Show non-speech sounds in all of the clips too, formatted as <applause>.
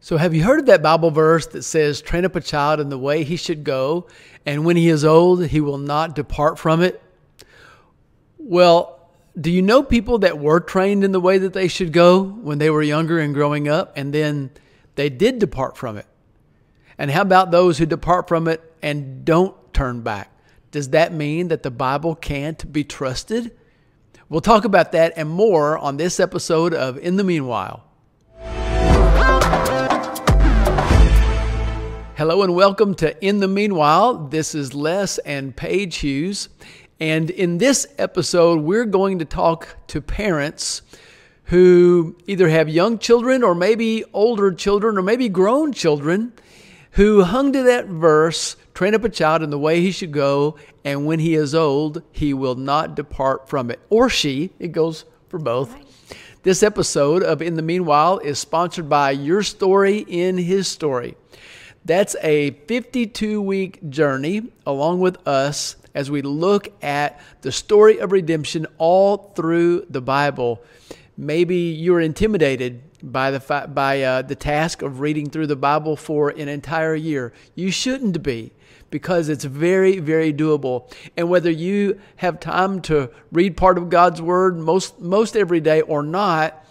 So, have you heard of that Bible verse that says, Train up a child in the way he should go, and when he is old, he will not depart from it? Well, do you know people that were trained in the way that they should go when they were younger and growing up, and then they did depart from it? And how about those who depart from it and don't turn back? Does that mean that the Bible can't be trusted? We'll talk about that and more on this episode of In the Meanwhile. Hello and welcome to In the Meanwhile. This is Les and Paige Hughes. And in this episode, we're going to talk to parents who either have young children or maybe older children or maybe grown children who hung to that verse train up a child in the way he should go, and when he is old, he will not depart from it. Or she, it goes for both. This episode of In the Meanwhile is sponsored by Your Story in His Story. That's a 52 week journey along with us as we look at the story of redemption all through the Bible. Maybe you're intimidated by the by uh, the task of reading through the Bible for an entire year. You shouldn't be because it's very very doable. And whether you have time to read part of God's word most most every day or not,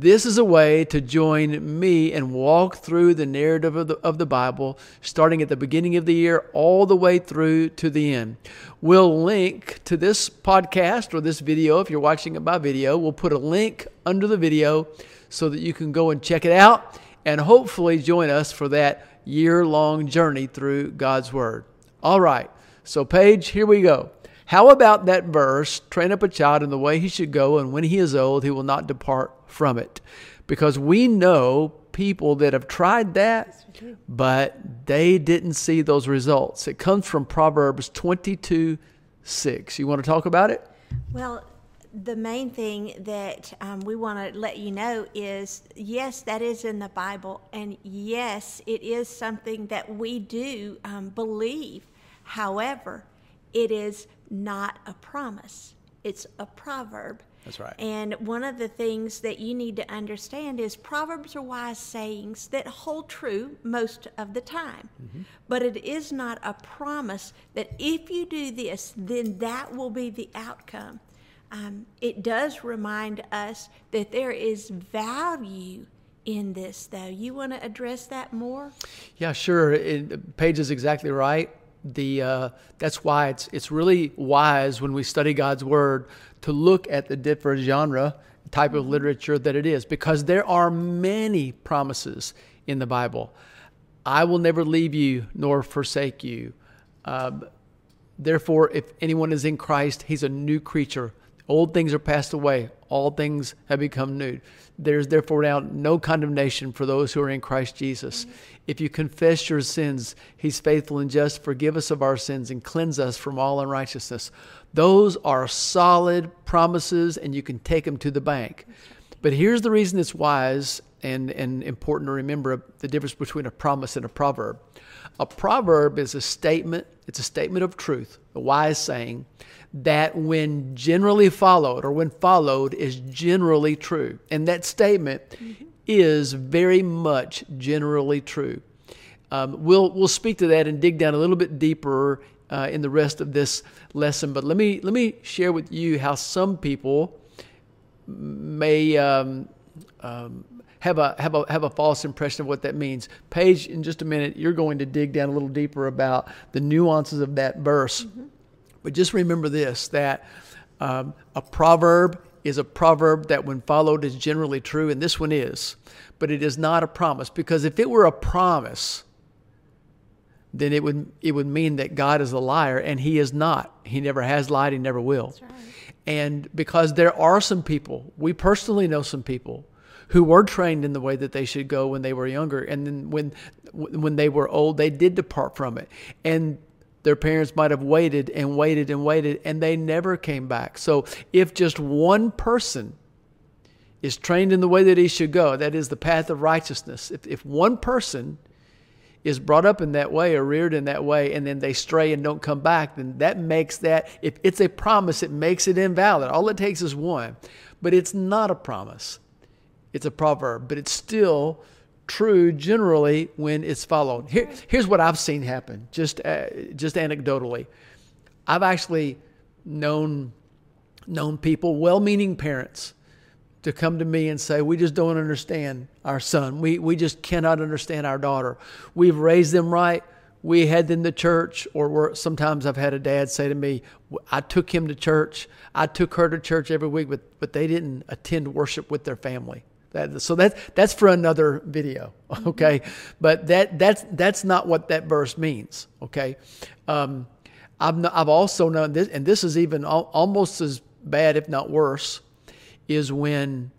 this is a way to join me and walk through the narrative of the, of the Bible, starting at the beginning of the year all the way through to the end. We'll link to this podcast or this video if you're watching it by video. We'll put a link under the video so that you can go and check it out and hopefully join us for that year long journey through God's Word. All right, so, Paige, here we go. How about that verse, train up a child in the way he should go, and when he is old, he will not depart from it? Because we know people that have tried that, but they didn't see those results. It comes from Proverbs 22 6. You want to talk about it? Well, the main thing that um, we want to let you know is yes, that is in the Bible, and yes, it is something that we do um, believe. However, it is not a promise, it's a proverb. That's right. And one of the things that you need to understand is proverbs are wise sayings that hold true most of the time. Mm-hmm. But it is not a promise that if you do this, then that will be the outcome. Um, it does remind us that there is value in this, though. You want to address that more? Yeah, sure. It, Paige is exactly right the uh, that's why it's it's really wise when we study God's word to look at the different genre type of literature that it is because there are many promises in the Bible. I will never leave you nor forsake you. Um, therefore, if anyone is in Christ, he's a new creature. Old things are passed away; all things have become new. There's therefore now no condemnation for those who are in Christ Jesus. If you confess your sins, He's faithful and just, forgive us of our sins, and cleanse us from all unrighteousness. Those are solid promises, and you can take them to the bank. But here's the reason it's wise and, and important to remember the difference between a promise and a proverb. A proverb is a statement, it's a statement of truth, a wise saying that when generally followed or when followed is generally true. And that statement is very much generally true. Um, we'll, we'll speak to that and dig down a little bit deeper uh, in the rest of this lesson. But let me, let me share with you how some people may um, um, have a have a have a false impression of what that means. Paige, in just a minute, you're going to dig down a little deeper about the nuances of that verse. Mm-hmm. But just remember this: that um, a proverb is a proverb that, when followed, is generally true, and this one is. But it is not a promise because if it were a promise, then it would it would mean that God is a liar, and He is not. He never has lied. He never will. Right. And because there are some people, we personally know some people who were trained in the way that they should go when they were younger, and then when when they were old, they did depart from it, and their parents might have waited and waited and waited, and they never came back. So if just one person is trained in the way that he should go, that is the path of righteousness. If if one person is brought up in that way or reared in that way and then they stray and don't come back, then that makes that, if it's a promise, it makes it invalid. All it takes is one. But it's not a promise. It's a proverb, but it's still true generally when it's followed. Here, here's what I've seen happen, just uh, just anecdotally. I've actually known known people, well-meaning parents, to come to me and say, "We just don't understand our son. We we just cannot understand our daughter. We've raised them right. We had them to church, or sometimes I've had a dad say to me, "I took him to church. I took her to church every week, but but they didn't attend worship with their family." That, so that that's for another video, okay? But that that's that's not what that verse means, okay? Um, I've I've also known this, and this is even al- almost as bad, if not worse, is when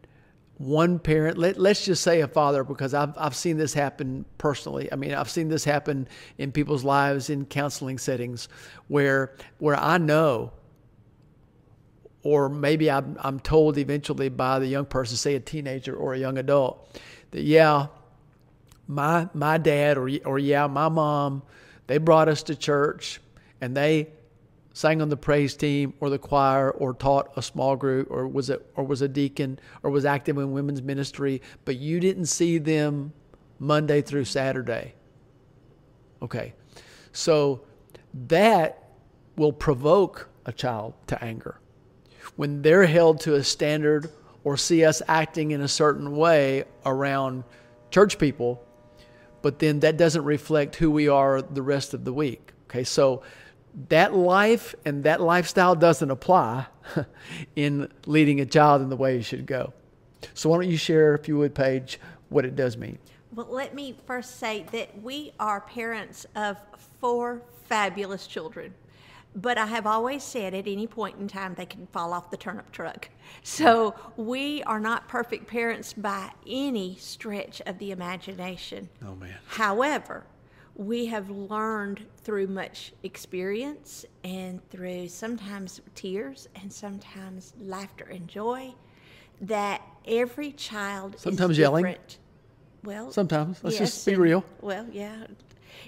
one parent let, let's just say a father because I've, I've seen this happen personally i mean i've seen this happen in people's lives in counseling settings where where i know or maybe I'm, I'm told eventually by the young person, say a teenager or a young adult, that yeah, my my dad or or yeah, my mom, they brought us to church and they sang on the praise team or the choir or taught a small group or was it or was a deacon or was active in women's ministry, but you didn't see them Monday through Saturday. Okay. So that will provoke a child to anger when they're held to a standard or see us acting in a certain way around church people, but then that doesn't reflect who we are the rest of the week. Okay, so that life and that lifestyle doesn't apply <laughs> in leading a child in the way you should go. So, why don't you share, if you would, Paige, what it does mean? Well, let me first say that we are parents of four fabulous children but I have always said at any point in time they can fall off the turnip truck. So we are not perfect parents by any stretch of the imagination. Oh, man. However, we have learned through much experience and through sometimes tears and sometimes laughter and joy that every child sometimes yelling. Well, sometimes. Let's yes, just be real. Well, yeah.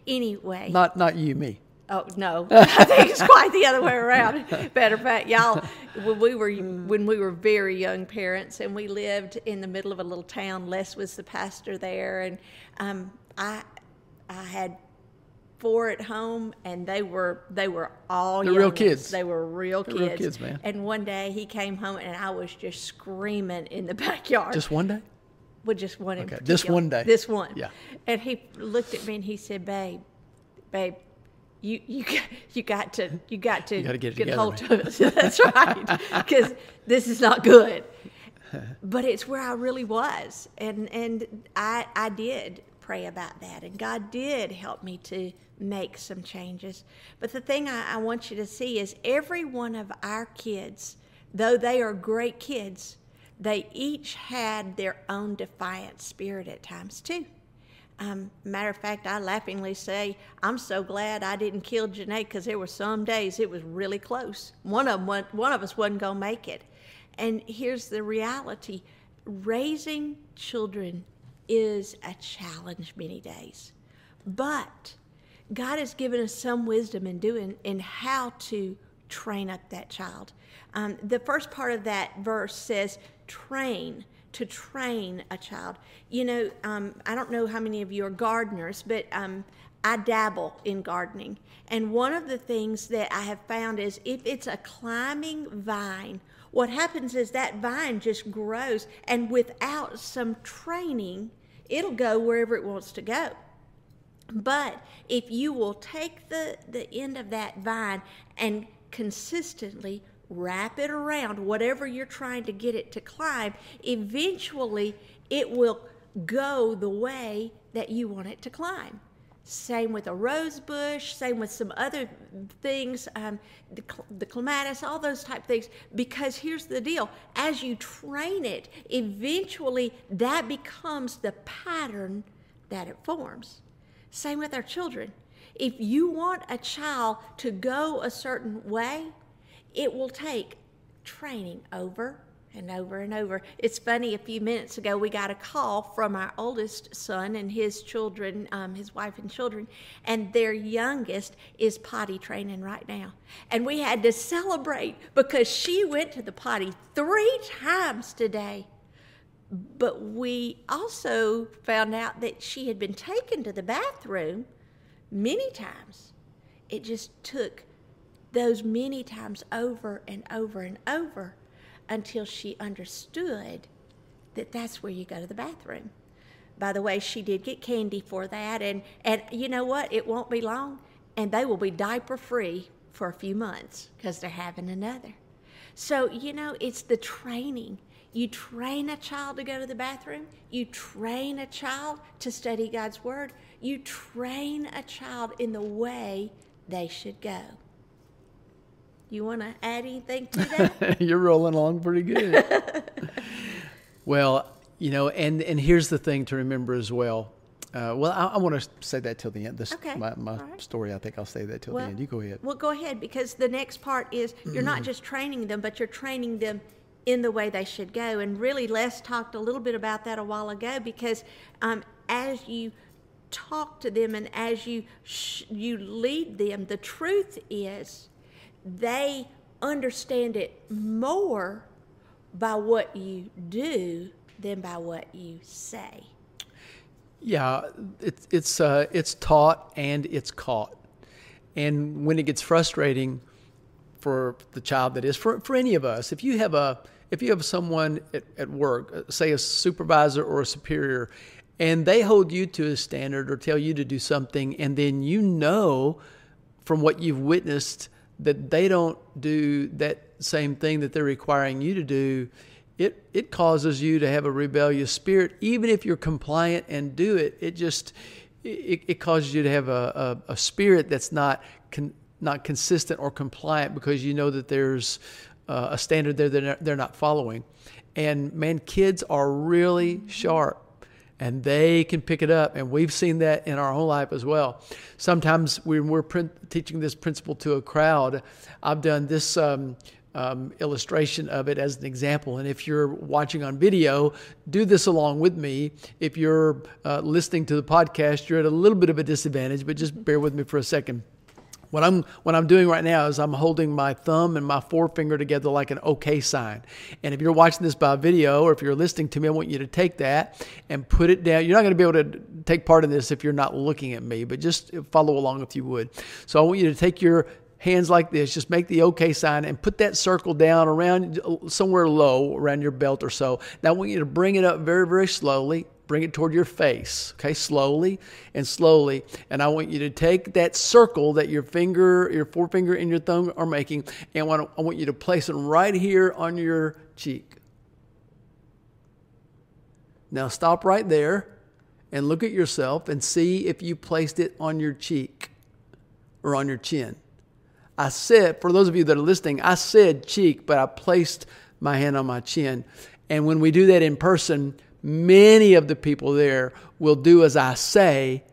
Anyway, Not not you, me. Oh no, <laughs> I think it's quite the other way around. Matter of fact, y'all, when we were when we were very young parents and we lived in the middle of a little town, Les was the pastor there, and um, I I had four at home, and they were they were all They're real young kids. They were real They're kids. real kids, man. And one day he came home, and I was just screaming in the backyard. Just one day? Well, just one Okay, just one day. This one. Yeah. And he looked at me and he said, "Babe, babe, you you got, you got to you got to gotta get get together, hold of it. <laughs> That's right, because this is not good." <laughs> But it's where I really was, and and I I did pray about that, and God did help me to make some changes. But the thing I, I want you to see is every one of our kids, though they are great kids, they each had their own defiant spirit at times too. Um, matter of fact, I laughingly say, I'm so glad I didn't kill Janae because there were some days it was really close. One of, them, one of us wasn't going to make it. And here's the reality raising children is a challenge many days. But God has given us some wisdom in doing in how to train up that child. Um, the first part of that verse says, train, to train a child. You know, um, I don't know how many of you are gardeners, but um, I dabble in gardening. And one of the things that I have found is if it's a climbing vine, what happens is that vine just grows, and without some training, it'll go wherever it wants to go. But if you will take the, the end of that vine and consistently wrap it around whatever you're trying to get it to climb, eventually it will go the way that you want it to climb. Same with a rose bush, same with some other things, um, the, the clematis, all those type things. Because here's the deal as you train it, eventually that becomes the pattern that it forms. Same with our children. If you want a child to go a certain way, it will take training over and over and over. It's funny, a few minutes ago, we got a call from our oldest son and his children, um, his wife and children, and their youngest is potty training right now. And we had to celebrate because she went to the potty three times today. But we also found out that she had been taken to the bathroom many times. It just took those many times over and over and over until she understood that that's where you go to the bathroom. By the way, she did get candy for that, and, and you know what? It won't be long, and they will be diaper free for a few months because they're having another. So, you know, it's the training. You train a child to go to the bathroom, you train a child to study God's Word, you train a child in the way they should go. You want to add anything to <laughs> that? You're rolling along pretty good. <laughs> well, you know, and, and here's the thing to remember as well. Uh, well, I, I want to say that till the end. This Okay. my, my right. story. I think I'll say that till Well- the end. You go ahead. Well, go ahead because the next part is you're not <clears throat> just training them, but you're training them in the way they should go. And really, Les talked a little bit about that a while ago because um, as you talk to them and as you sh- you lead them, the truth is they understand it more by what you do than by what you say. Yeah, it's it's uh, it's taught and it's caught, and when it gets frustrating for the child that is for for any of us, if you have a if you have someone at, at work, uh, say a supervisor or a superior, and they hold you to a standard or tell you to do something, and then you know from what you've witnessed that they don't do that same thing that they're requiring you to do, it it causes you to have a rebellious spirit. Even if you're compliant and do it, it just it, it causes you to have a, a, a spirit that's not con, not consistent or compliant because you know that there's uh, a standard there that they're not, they're not following. And man, kids are really sharp and they can pick it up. And we've seen that in our own life as well. Sometimes when we're prin- teaching this principle to a crowd, I've done this um, um, illustration of it as an example. And if you're watching on video, do this along with me. If you're uh, listening to the podcast, you're at a little bit of a disadvantage, but just bear with me for a second. What I'm what I'm doing right now is I'm holding my thumb and my forefinger together like an OK sign. And if you're watching this by video or if you're listening to me, I want you to take that and put it down. You're not going to be able to take part in this if you're not looking at me, but just follow along if you would. So I want you to take your hands like this, just make the OK sign and put that circle down around somewhere low around your belt or so. Now I want you to bring it up very, very slowly. Bring it toward your face, okay, slowly and slowly. And I want you to take that circle that your finger, your forefinger, and your thumb are making, and I want, you to place it right here on your cheek. Now stop right there and look at yourself and see if you placed it on your cheek or on your chin. I said, for those of you that are listening, I said cheek, but I placed my hand on my chin. And when we do that in person, many of the people there will do as I say,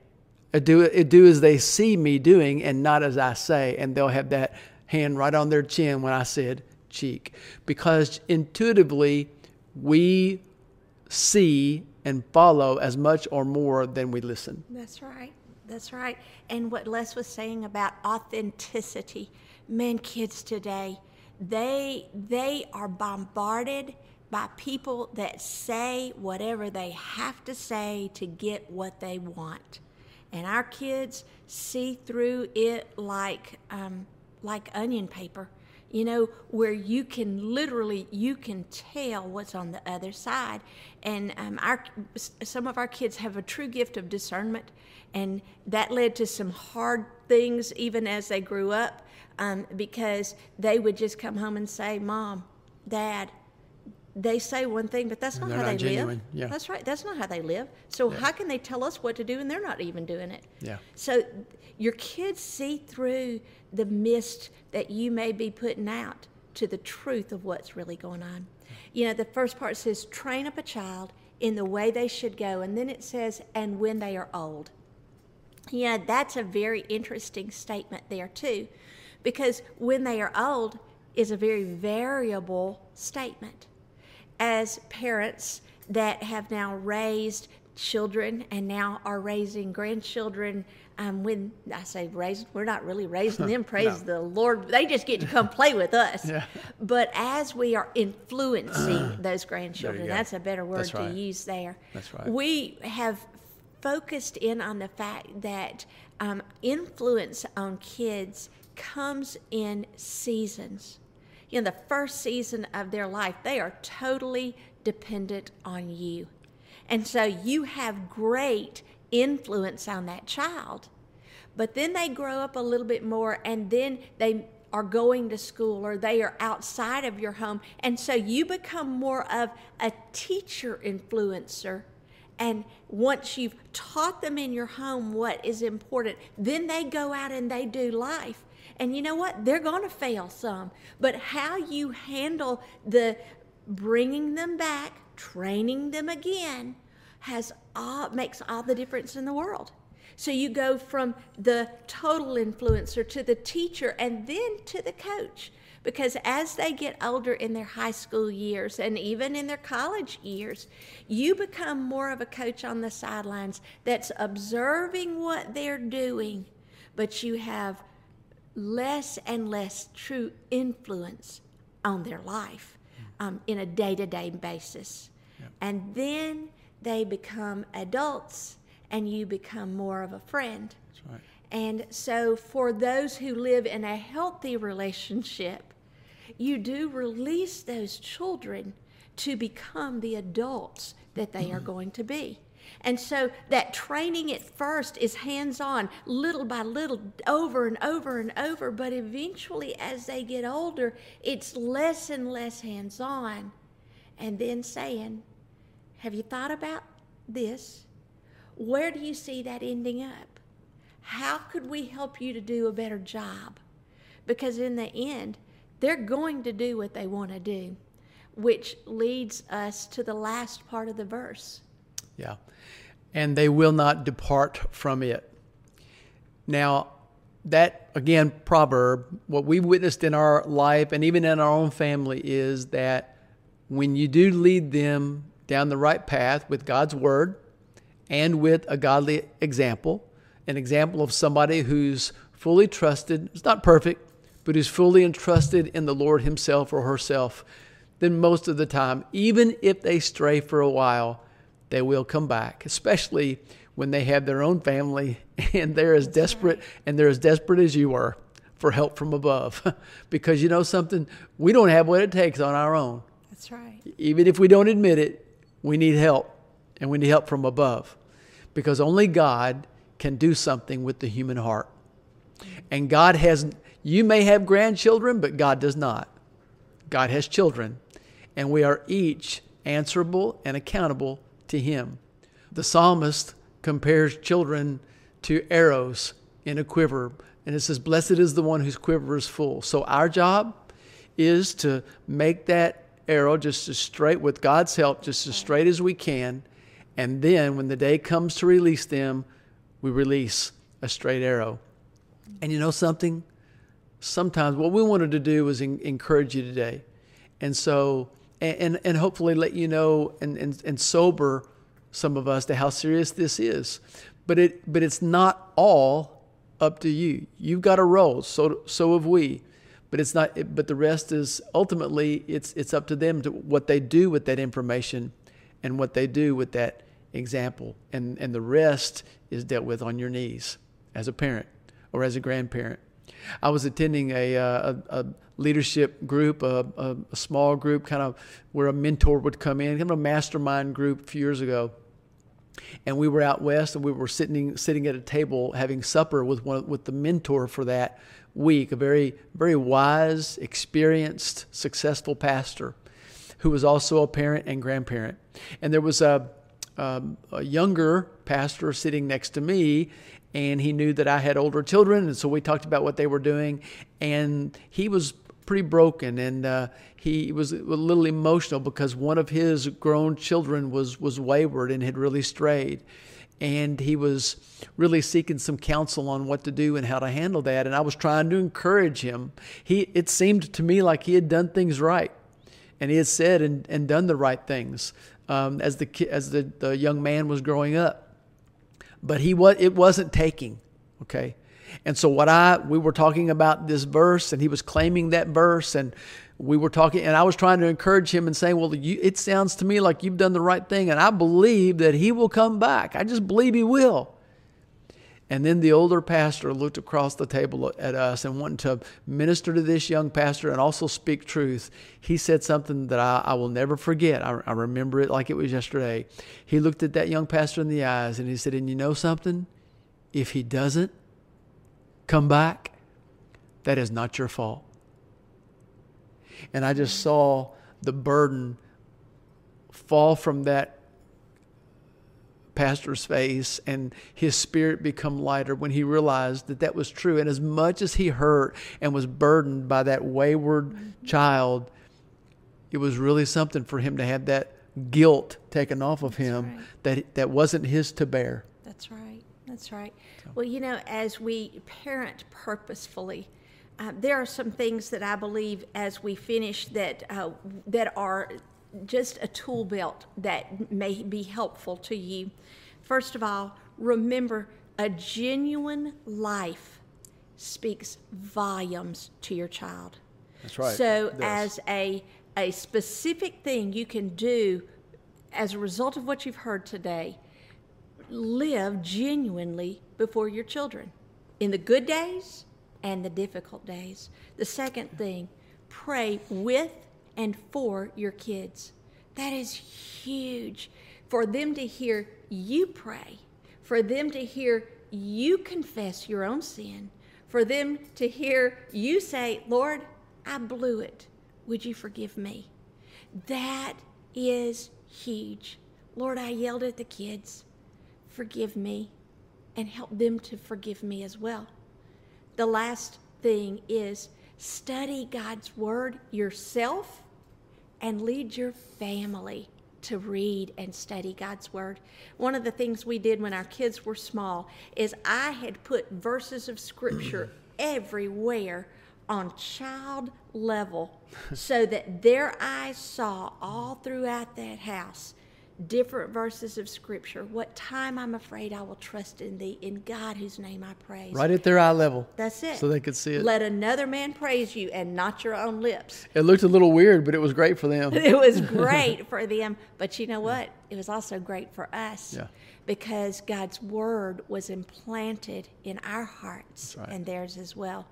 uh, do, uh, do as they see me doing, and not as I say. And they'll have that hand right on their chin when I said cheek. Because intuitively, we see and follow as much or more than we listen. That's right. That's right. And what Les was saying about authenticity, man, kids today, they they are bombarded by people that say whatever they have to say to get what they want, and our kids see through it like um, like onion paper you know where you can literally you can tell what's on the other side. And um, our some of our kids have a true gift of discernment and that led to some hard things even as they grew up um, because they would just come home and say mom dad they say one thing, but that's not how not they genuine, live. yeah. That's right. That's not how they live. So how can they tell us what to do and they're not even doing it? Yeah. So your kids see through the mist that you may be putting out to the truth of what's really going on. You know, the first part says, train up a child in the way they should go. And then it says, and when they are old. Yeah, that's a very interesting statement there, too, because when they are old is a very variable statement. As parents that have now raised children and now are raising grandchildren. Um, when I say raised, we're not really raising them. <laughs> Praise No. the Lord. They just get to come play with us. Yeah. But as we are influencing <clears throat> those grandchildren, that's a better word to use there. That's right. We have focused in on the fact that um, influence on kids comes in seasons. In the first season of their life, they are totally dependent on you. And so you have great influence on that child. But then they grow up a little bit more and then they are going to school or they are outside of your home. And so you become more of a teacher influencer. And once you've taught them in your home what is important, then they go out and they do life. And you know what? They're going to fail some. But how you handle the bringing them back, training them again, has all makes all the difference in the world. So you go from the total influencer to the teacher and then to the coach. Because as they get older in their high school years and even in their college years, you become more of a coach on the sidelines that's observing what they're doing, but you have less and less true influence on their life um, in a day to day basis. And then they become adults and you become more of a friend. That's right. And so, for those who live in a healthy relationship, you do release those children to become the adults that they are going to be. And so, that training at first is hands on, little by little, over and over and over. But eventually, as they get older, it's less and less hands on. And then saying, Have you thought about this? Where do you see that ending up? How could we help you to do a better job? Because in the end, they're going to do what they want to do, which leads us to the last part of the verse. Yeah. And they will not depart from it. Now, that again, proverb, what we've witnessed in our life and even in our own family is that when you do lead them down the right path with God's word and with a godly example, an example of somebody who's fully trusted, it's not perfect, but who's fully entrusted in the Lord Himself or herself, then most of the time, even if they stray for a while, they will come back, especially when they have their own family <laughs> and they're as desperate and they're as desperate as you are for help from above. <laughs> because you know something, we don't have what it takes on our own. That's right. Even if we don't admit it, we need help and we need help from above. Because only God can do something with the human heart. And God has, you may have grandchildren, but God does not. God has children, and we are each answerable and accountable to Him. The psalmist compares children to arrows in a quiver, and it says, Blessed is the one whose quiver is full. So our job is to make that arrow just as straight, with God's help, just as straight as we can. And then when the day comes to release them, we release a straight arrow. And you know something? Sometimes what we wanted to do was en- encourage you today. And so, and, and, and hopefully let you know and, and, and sober some of us to how serious this is. But it but it's not all up to you. You've got a role, so so have we. But it's not. But the rest is ultimately it's it's up to them to what they do with that information, and what they do with that example, and and the rest is dealt with on your knees as a parent or as a grandparent. I was attending a, uh, a, a leadership group, a, a, a small group, kind of where a mentor would come in, kind of a mastermind group a few years ago. And we were out west and we were sitting sitting at a table having supper with one with the mentor for that week a very very wise experienced successful pastor who was also a parent and grandparent. And there was a, um, a younger pastor sitting next to me and he knew that I had older children and so we talked about what they were doing. And he was pretty broken and uh, he was a little emotional because one of his grown children was was wayward and had really strayed and he was really seeking some counsel on what to do and how to handle that and I was trying to encourage him he it seemed to me like he had done things right and he had said and, and done the right things um, as the as the, the young man was growing up. But he was it wasn't taking. Okay. And so what I we were talking about this verse, and he was claiming that verse, and we were talking, and I was trying to encourage him and saying, "Well, you, it sounds to me like you've done the right thing, and I believe that he will come back. I just believe he will." And then the older pastor looked across the table at us and wanted to minister to this young pastor and also speak truth. He said something that I, I will never forget. I, I remember it like it was yesterday. He looked at that young pastor in the eyes and he said, And you know something? If he doesn't come back, that is not your fault. And I just saw the burden fall from that pastor's face and his spirit become lighter when he realized that that was true. And as much as he hurt and was burdened by that wayward mm-hmm. child, it was really something for him to have that guilt taken off of him right. that that wasn't his to bear. That's right. Right. Well, you know, as we parent purposefully, uh, there are some things that I believe as we finish that uh, that are just a tool belt that may be helpful to you. First of all, remember a genuine life speaks volumes to your child. That's right. So, as a a specific thing you can do as a result of what you've heard today, live genuinely before your children in the good days and the difficult days. The second thing, pray with and for your kids. That is huge for them to hear you pray, for them to hear you confess your own sin, for them to hear you say, Lord, I blew it. Would you forgive me? That is huge. Lord, I yelled at the kids. Forgive me and help them to forgive me as well. The last thing is study God's Word yourself and lead your family to read and study God's Word. One of the things we did when our kids were small is I had put verses of Scripture <clears throat> everywhere on child level <laughs> so that their eyes saw all throughout that house different verses of scripture what time i'm afraid i will trust in thee in god whose name i praise right at their eye level. that's it So they could see it. let another man praise you and not your own lips It looked a little weird, but it was great for them. <laughs> it was <laughs> great for them but you know what it was also great for us Yeah. because god's word was implanted in our hearts right. and theirs as well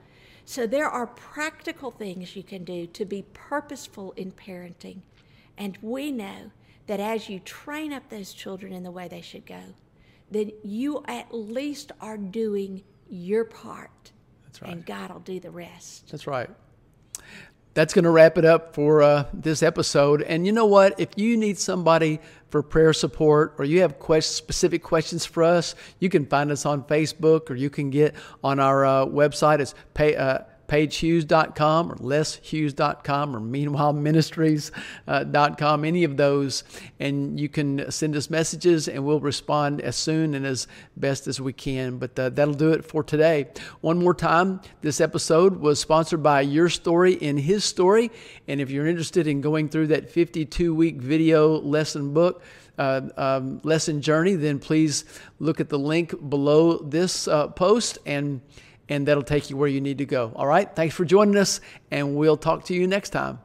so there are practical things you can do to be purposeful in parenting and we know that as you train up those children in the way they should go then you at least are doing your part That's right. and god will do the rest That's right. That's going to wrap it up for uh, this episode. And you know what? If you need somebody for prayer support or you have quest- specific questions for us, you can find us on Facebook or you can get on our uh, website. It's pay, uh, paigehughes.com or leshughes.com or meanwhileministries.com, any of those. And you can send us messages and we'll respond as soon and as best as we can. But uh, that'll do it for today. One more time, this episode was sponsored by Your Story in His Story. And if you're interested in going through that 52 week video lesson book, uh, um, lesson journey, then please look at the link below this uh, post and and that'll take you where you need to go. All right. Thanks for joining us, and we'll talk to you next time.